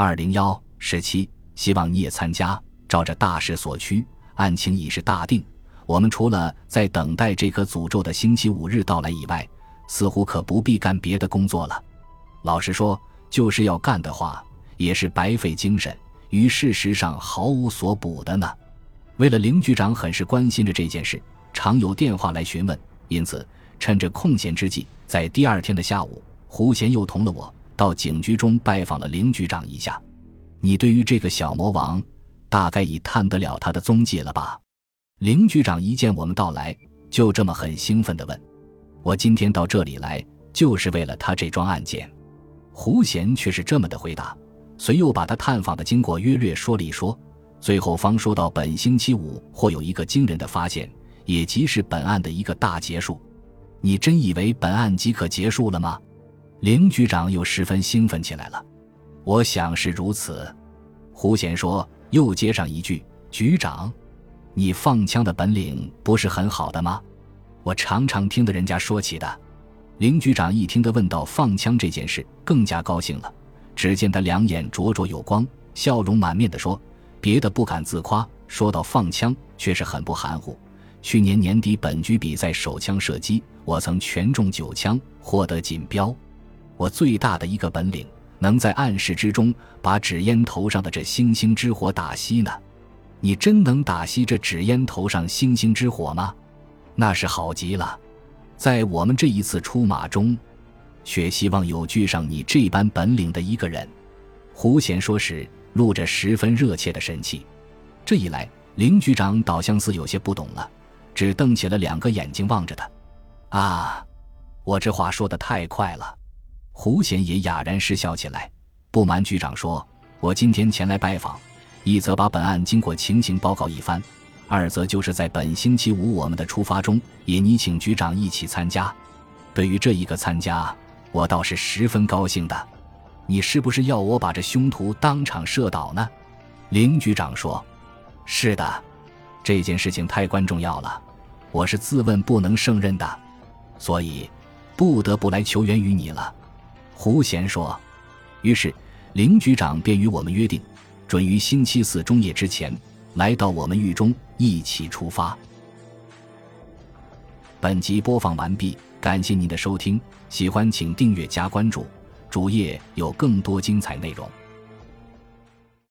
二零幺十七，希望你也参加。照着大势所趋，案情已是大定。我们除了在等待这颗诅咒的星期五日到来以外，似乎可不必干别的工作了。老实说，就是要干的话，也是白费精神，与事实上毫无所补的呢。为了林局长很是关心着这件事，常有电话来询问，因此趁着空闲之际，在第二天的下午，胡贤又同了我到警局中拜访了林局长一下。你对于这个小魔王，大概已探得了他的踪迹了吧？林局长一见我们到来，就这么很兴奋地问：“我今天到这里来，就是为了他这桩案件。”胡贤却是这么的回答，随又把他探访的经过约略说了一说，最后方说到本星期五或有一个惊人的发现，也即是本案的一个大结束。你真以为本案即可结束了吗？林局长又十分兴奋起来了。我想是如此。胡贤说，又接上一句：“局长。”你放枪的本领不是很好的吗？我常常听的人家说起的。林局长一听得问到放枪这件事，更加高兴了。只见他两眼灼灼有光，笑容满面地说：“别的不敢自夸，说到放枪却是很不含糊。去年年底本局比赛手枪射击，我曾全中九枪，获得锦标。我最大的一个本领，能在暗室之中把纸烟头上的这星星之火打熄呢。”你真能打熄这纸烟头上星星之火吗？那是好极了。在我们这一次出马中，却希望有具上你这般本领的一个人。胡贤说时，露着十分热切的神气。这一来，林局长倒像似有些不懂了，只瞪起了两个眼睛望着他。啊，我这话说的太快了。胡贤也哑然失笑起来。不瞒局长说，我今天前来拜访。一则把本案经过情形报告一番，二则就是在本星期五我们的出发中，也拟请局长一起参加。对于这一个参加，我倒是十分高兴的。你是不是要我把这凶徒当场射倒呢？林局长说：“是的，这件事情太关重要了，我是自问不能胜任的，所以不得不来求援于你了。”胡贤说。于是林局长便与我们约定。准于星期四中夜之前来到我们狱中一起出发。本集播放完毕，感谢您的收听，喜欢请订阅加关注，主页有更多精彩内容。